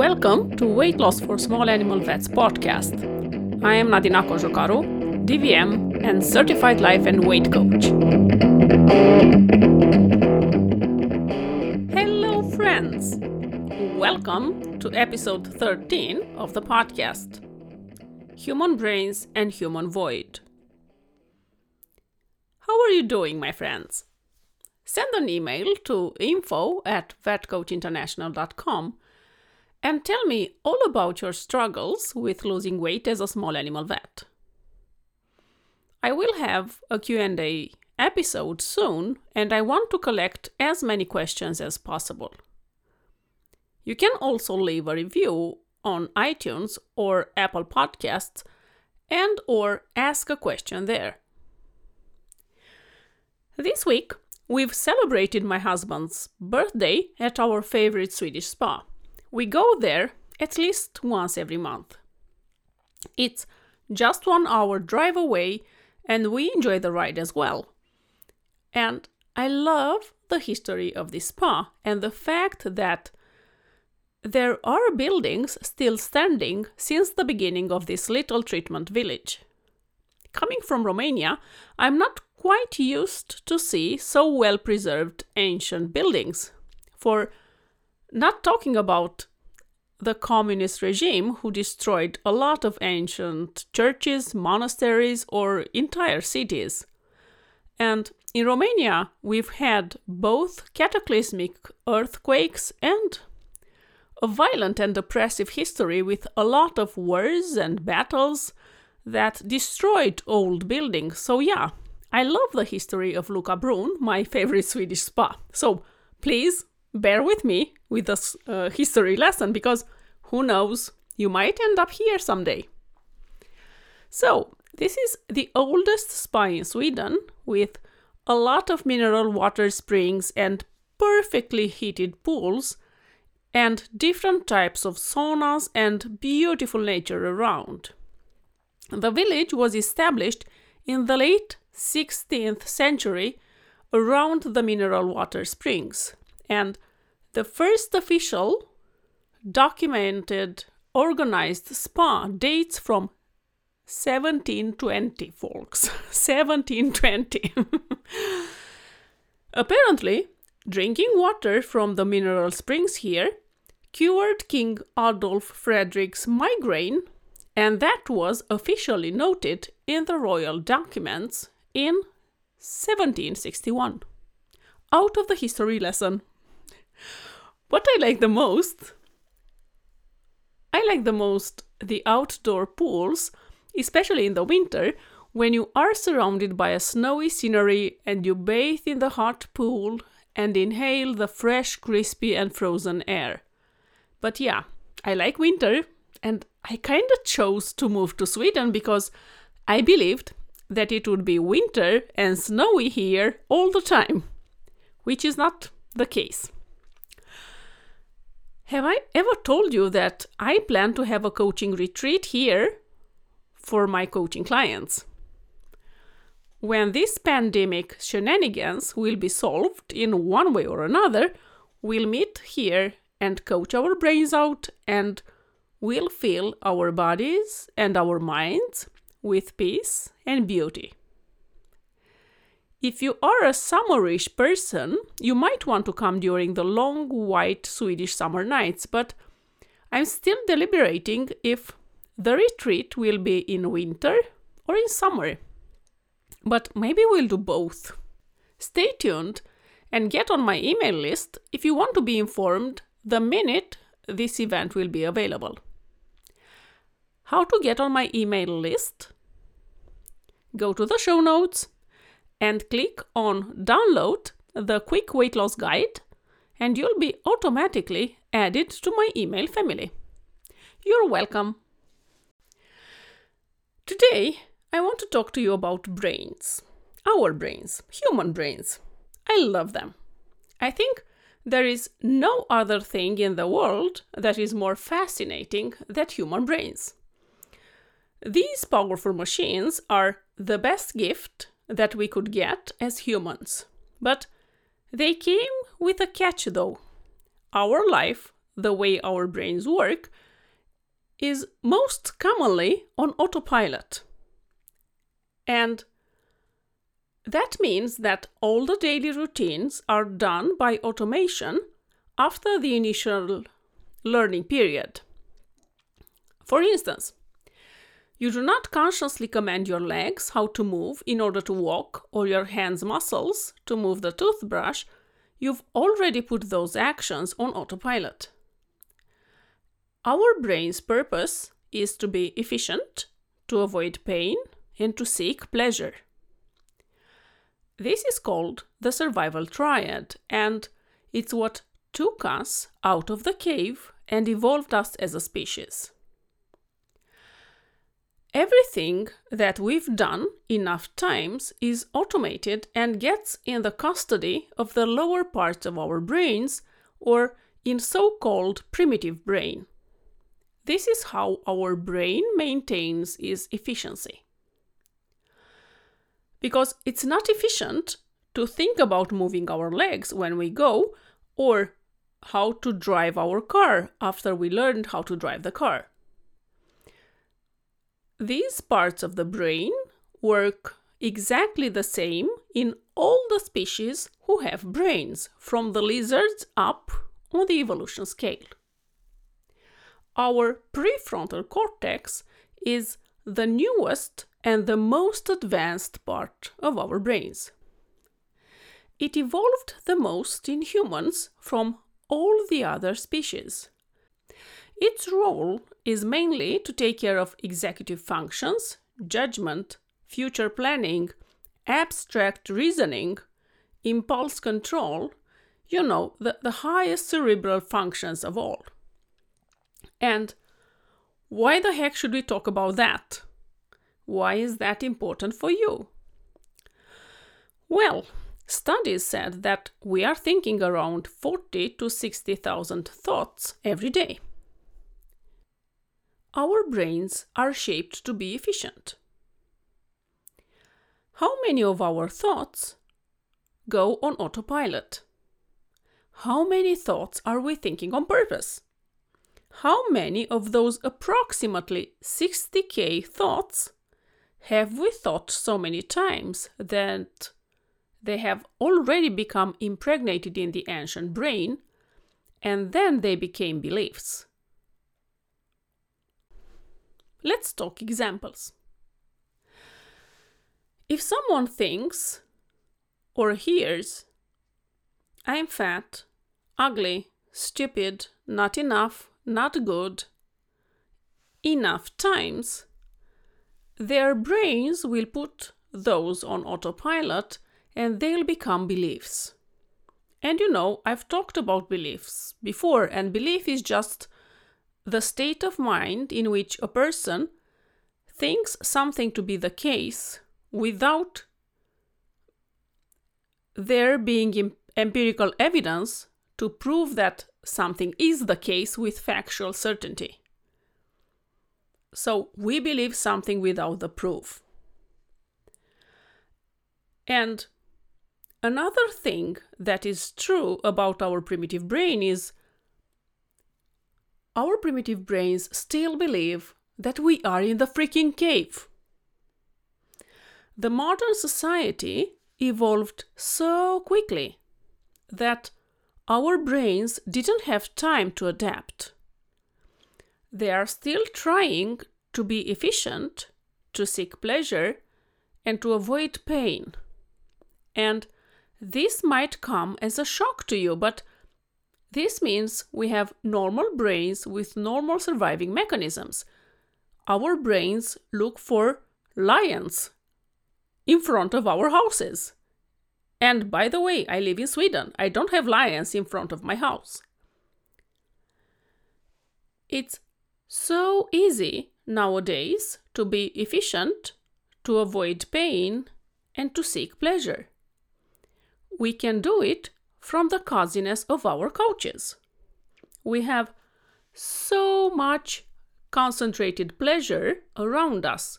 Welcome to Weight Loss for Small Animal Vets podcast. I am Nadina Cojocaru, DVM and certified life and weight coach. Hello, friends. Welcome to episode 13 of the podcast Human Brains and Human Void. How are you doing, my friends? Send an email to info at vetcoachinternational.com and tell me all about your struggles with losing weight as a small animal vet. I will have a Q&A episode soon and I want to collect as many questions as possible. You can also leave a review on iTunes or Apple Podcasts and or ask a question there. This week, we've celebrated my husband's birthday at our favorite Swedish spa. We go there at least once every month. It's just one hour drive away, and we enjoy the ride as well. And I love the history of this spa and the fact that there are buildings still standing since the beginning of this little treatment village. Coming from Romania, I'm not quite used to see so well preserved ancient buildings. For not talking about the communist regime who destroyed a lot of ancient churches, monasteries, or entire cities. And in Romania, we've had both cataclysmic earthquakes and a violent and oppressive history with a lot of wars and battles that destroyed old buildings. So, yeah, I love the history of Loka Brunn, my favorite Swedish spa. So, please bear with me with uh, history lesson because who knows, you might end up here someday. So, this is the oldest spa in Sweden with a lot of mineral water springs and perfectly heated pools and different types of saunas and beautiful nature around. The village was established in the late 16th century around the mineral water springs, and the first official documented organized spa dates from 1720, folks. 1720. Apparently, drinking water from the mineral springs here cured King Adolf Frederick's migraine, and that was officially noted in the royal documents in 1761. Out of the history lesson. What I like the most I like the most the outdoor pools, especially in the winter, when you are surrounded by a snowy scenery and you bathe in the hot pool and inhale the fresh, crispy, and frozen air. But yeah, I like winter, and I kinda chose to move to Sweden because I believed that it would be winter and snowy here all the time, which is not the case. Have I ever told you that I plan to have a coaching retreat here for my coaching clients? When this pandemic shenanigans will be solved in one way or another, we'll meet here and coach our brains out and we'll fill our bodies and our minds with peace and beauty. If you are a summerish person, you might want to come during the long white Swedish summer nights, but I'm still deliberating if the retreat will be in winter or in summer. But maybe we'll do both. Stay tuned and get on my email list if you want to be informed the minute this event will be available. How to get on my email list? Go to the show notes and click on Download the Quick Weight Loss Guide, and you'll be automatically added to my email family. You're welcome. Today, I want to talk to you about brains. Our brains, human brains. I love them. I think there is no other thing in the world that is more fascinating than human brains. These powerful machines are the best gift that we could get as humans. But they came with a catch though. Our life, the way our brains work, is most commonly on autopilot. And that means that all the daily routines are done by automation after the initial learning period. For instance, you do not consciously command your legs how to move in order to walk or your hands' muscles to move the toothbrush. You've already put those actions on autopilot. Our brain's purpose is to be efficient, to avoid pain, and to seek pleasure. This is called the survival triad, and it's what took us out of the cave and evolved us as a species. Everything that we've done enough times is automated and gets in the custody of the lower parts of our brains or in so called primitive brain. This is how our brain maintains its efficiency. Because it's not efficient to think about moving our legs when we go or how to drive our car after we learned how to drive the car. These parts of the brain work exactly the same in all the species who have brains, from the lizards up on the evolution scale. Our prefrontal cortex is the newest and the most advanced part of our brains. It evolved the most in humans from all the other species. Its role is mainly to take care of executive functions, judgment, future planning, abstract reasoning, impulse control, you know, the, the highest cerebral functions of all. And why the heck should we talk about that? Why is that important for you? Well, studies said that we are thinking around 40 to 60,000 thoughts every day. Our brains are shaped to be efficient. How many of our thoughts go on autopilot? How many thoughts are we thinking on purpose? How many of those approximately 60k thoughts have we thought so many times that they have already become impregnated in the ancient brain and then they became beliefs? Let's talk examples. If someone thinks or hears, I'm fat, ugly, stupid, not enough, not good, enough times, their brains will put those on autopilot and they'll become beliefs. And you know, I've talked about beliefs before, and belief is just the state of mind in which a person thinks something to be the case without there being empirical evidence to prove that something is the case with factual certainty. So we believe something without the proof. And another thing that is true about our primitive brain is our primitive brains still believe that we are in the freaking cave. The modern society evolved so quickly that our brains didn't have time to adapt. They are still trying to be efficient, to seek pleasure, and to avoid pain. And this might come as a shock to you, but this means we have normal brains with normal surviving mechanisms. Our brains look for lions in front of our houses. And by the way, I live in Sweden. I don't have lions in front of my house. It's so easy nowadays to be efficient, to avoid pain, and to seek pleasure. We can do it from the coziness of our couches. We have so much concentrated pleasure around us.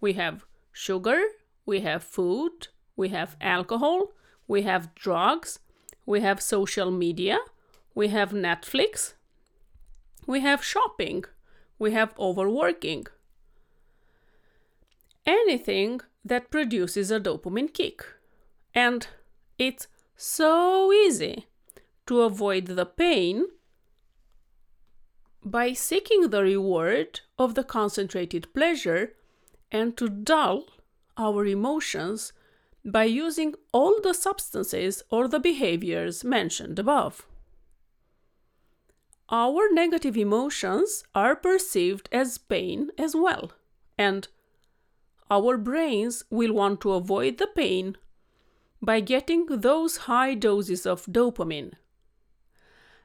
We have sugar, we have food, we have alcohol, we have drugs, we have social media, we have Netflix, we have shopping, we have overworking. Anything that produces a dopamine kick. And it's so easy to avoid the pain by seeking the reward of the concentrated pleasure and to dull our emotions by using all the substances or the behaviors mentioned above. Our negative emotions are perceived as pain as well, and our brains will want to avoid the pain by getting those high doses of dopamine.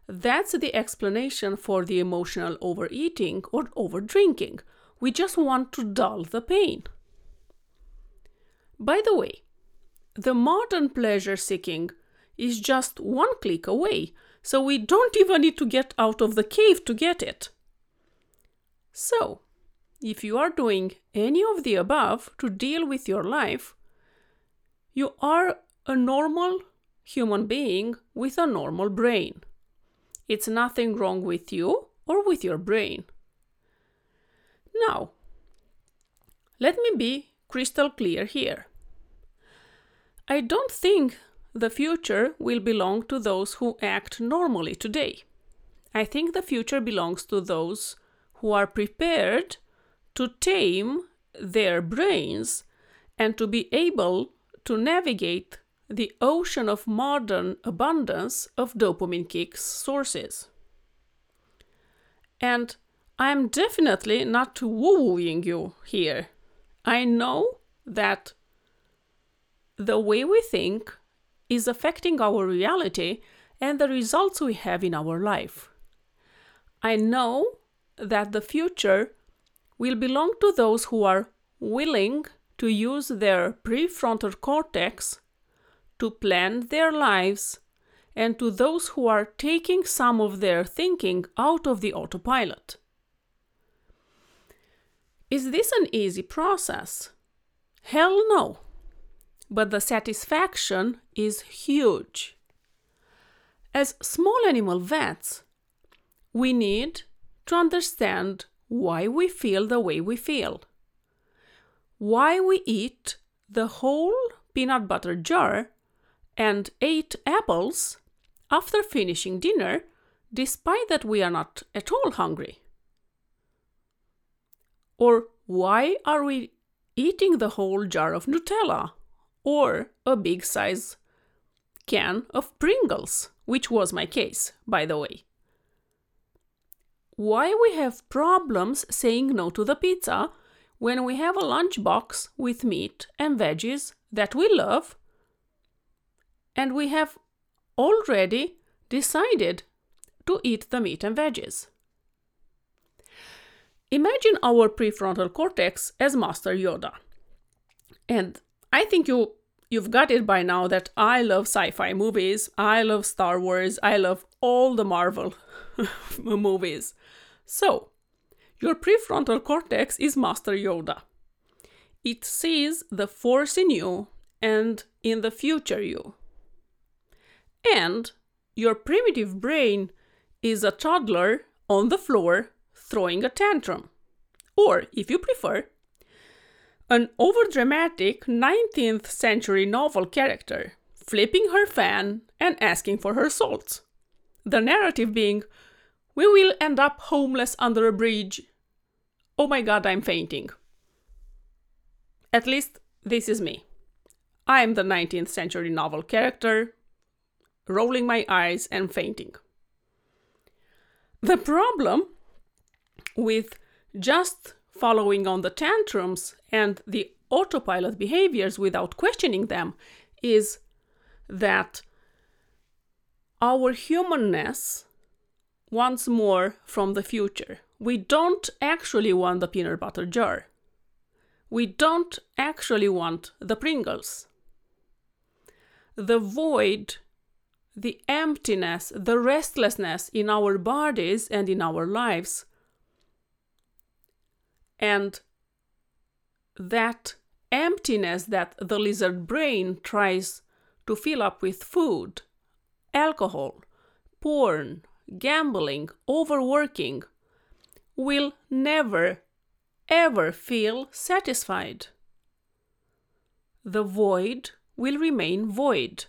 That's the explanation for the emotional overeating or overdrinking. We just want to dull the pain. By the way, the modern pleasure seeking is just one click away, so we don't even need to get out of the cave to get it. So, if you are doing any of the above to deal with your life, you are a normal human being with a normal brain. It's nothing wrong with you or with your brain. Now, let me be crystal clear here. I don't think the future will belong to those who act normally today. I think the future belongs to those who are prepared to tame their brains and to be able to navigate the ocean of modern abundance of dopamine kick sources. And I'm definitely not woo wooing you here. I know that the way we think is affecting our reality and the results we have in our life. I know that the future will belong to those who are willing to use their prefrontal cortex to plan their lives and to those who are taking some of their thinking out of the autopilot. Is this an easy process? Hell no but the satisfaction is huge. As small animal vets, we need to understand why we feel the way we feel, why we eat the whole peanut butter jar and eight apples after finishing dinner, despite that we are not at all hungry. Or why are we eating the whole jar of Nutella or a big size can of Pringles, which was my case, by the way. Why we have problems saying no to the pizza when we have a lunchbox with meat and veggies that we love and we have already decided to eat the meat and veggies. Imagine our prefrontal cortex as Master Yoda. And I think you you've got it by now that I love sci-fi movies. I love Star Wars. I love all the Marvel movies. So, your prefrontal cortex is Master Yoda. It sees the force in you and in the future you. And your primitive brain is a toddler on the floor throwing a tantrum. Or, if you prefer, an overdramatic 19th century novel character, flipping her fan and asking for her salts. The narrative being, We will end up homeless under a bridge. Oh my god, I'm fainting. At least this is me. I am the 19th century novel character, rolling my eyes and fainting. The problem with just following on the tantrums and the autopilot behaviors without questioning them is that our humanness wants more from the future. We don't actually want the peanut butter jar. We don't actually want the Pringles. The void, the emptiness, the restlessness in our bodies and in our lives and that emptiness that the lizard brain tries to fill up with food, alcohol, porn, gambling, overworking will never, ever feel satisfied. The void will remain void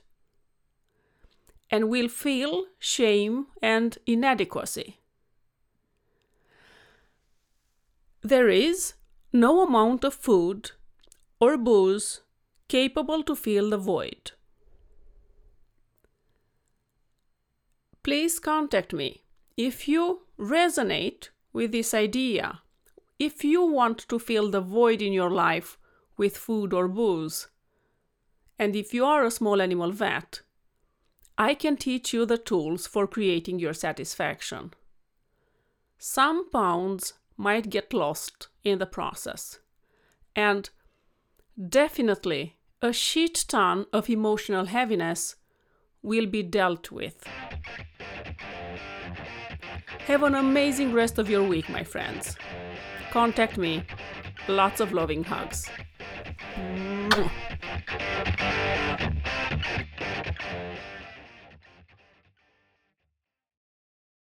and will feel shame and inadequacy. There is no amount of food or booze capable to fill the void. Please contact me if you resonate with this idea, if you want to fill the void in your life with food or booze, and if you are a small animal vet, I can teach you the tools for creating your satisfaction. Some pounds might get lost in the process, and definitely a shit ton of emotional heaviness will be dealt with. Have an amazing rest of your week, my friends. Contact me. Lots of loving hugs. Mwah.